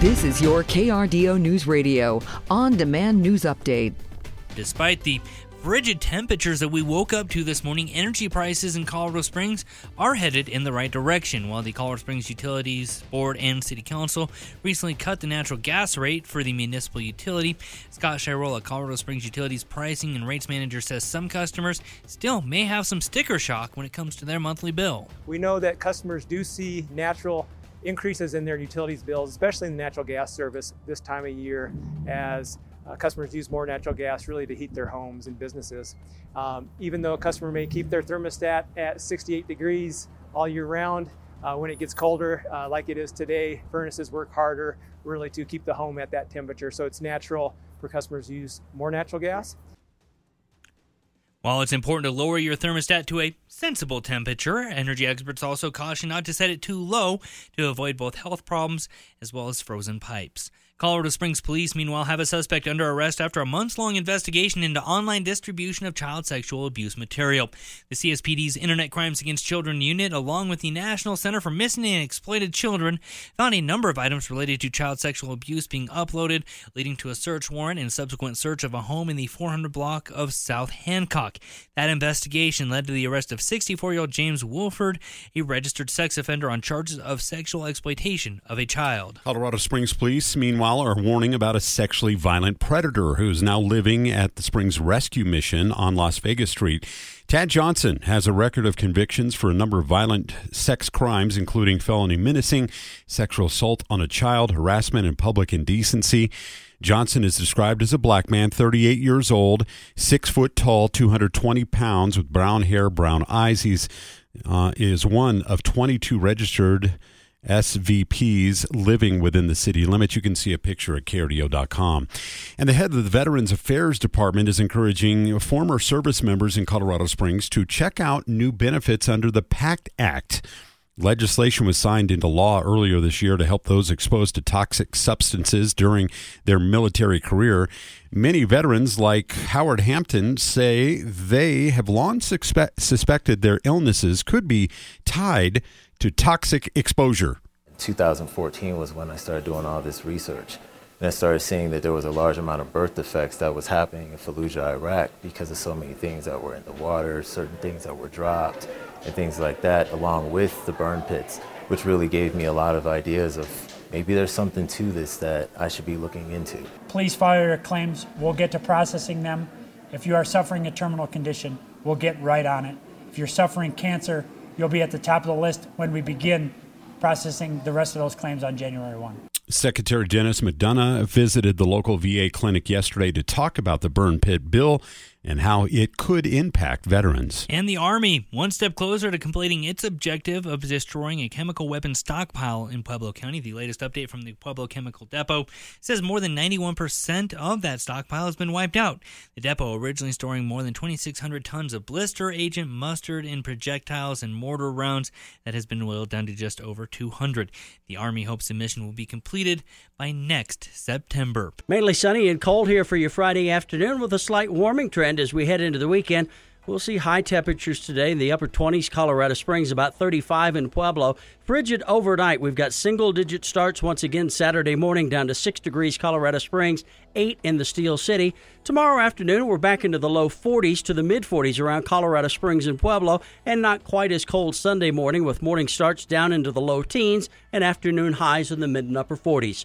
This is your KRDO News Radio on demand news update. Despite the frigid temperatures that we woke up to this morning, energy prices in Colorado Springs are headed in the right direction. While the Colorado Springs Utilities Board and City Council recently cut the natural gas rate for the municipal utility, Scott Chirola, Colorado Springs Utilities Pricing and Rates Manager, says some customers still may have some sticker shock when it comes to their monthly bill. We know that customers do see natural increases in their utilities bills, especially in the natural gas service this time of year as uh, customers use more natural gas really to heat their homes and businesses. Um, even though a customer may keep their thermostat at 68 degrees all year round, uh, when it gets colder, uh, like it is today, furnaces work harder really to keep the home at that temperature. So it's natural for customers to use more natural gas. While it's important to lower your thermostat to a sensible temperature, energy experts also caution not to set it too low to avoid both health problems as well as frozen pipes. Colorado Springs police, meanwhile, have a suspect under arrest after a months long investigation into online distribution of child sexual abuse material. The CSPD's Internet Crimes Against Children unit, along with the National Center for Missing and Exploited Children, found a number of items related to child sexual abuse being uploaded, leading to a search warrant and subsequent search of a home in the 400 block of South Hancock. That investigation led to the arrest of 64 year old James Wolford, a registered sex offender on charges of sexual exploitation of a child. Colorado Springs police, meanwhile, are warning about a sexually violent predator who is now living at the Springs Rescue Mission on Las Vegas Street. Tad Johnson has a record of convictions for a number of violent sex crimes, including felony menacing, sexual assault on a child, harassment, and public indecency. Johnson is described as a black man, 38 years old, six foot tall, 220 pounds, with brown hair, brown eyes. He's uh, is one of 22 registered SVPs living within the city limits. You can see a picture at KRDO.com. And the head of the Veterans Affairs Department is encouraging former service members in Colorado Springs to check out new benefits under the PACT Act. Legislation was signed into law earlier this year to help those exposed to toxic substances during their military career. Many veterans, like Howard Hampton, say they have long suspe- suspected their illnesses could be tied to toxic exposure. 2014 was when I started doing all this research. And I started seeing that there was a large amount of birth defects that was happening in Fallujah, Iraq, because of so many things that were in the water, certain things that were dropped, and things like that, along with the burn pits, which really gave me a lot of ideas of maybe there's something to this that I should be looking into. Please file your claims. We'll get to processing them. If you are suffering a terminal condition, we'll get right on it. If you're suffering cancer, you'll be at the top of the list when we begin processing the rest of those claims on January 1. Secretary Denis McDonough visited the local VA clinic yesterday to talk about the burn pit bill and how it could impact veterans. And the Army, one step closer to completing its objective of destroying a chemical weapon stockpile in Pueblo County. The latest update from the Pueblo Chemical Depot says more than 91% of that stockpile has been wiped out. The depot, originally storing more than 2,600 tons of blister agent, mustard, and projectiles and mortar rounds, that has been whittled down to just over 200. The Army hopes the mission will be completed by next September. Mainly sunny and cold here for your Friday afternoon with a slight warming trend as we head into the weekend. We'll see high temperatures today in the upper 20s. Colorado Springs about 35 in Pueblo. Frigid overnight. We've got single digit starts once again Saturday morning down to 6 degrees Colorado Springs, 8 in the Steel City. Tomorrow afternoon we're back into the low 40s to the mid 40s around Colorado Springs and Pueblo and not quite as cold Sunday morning with morning starts down into the low teens and afternoon highs in the mid and upper 40s.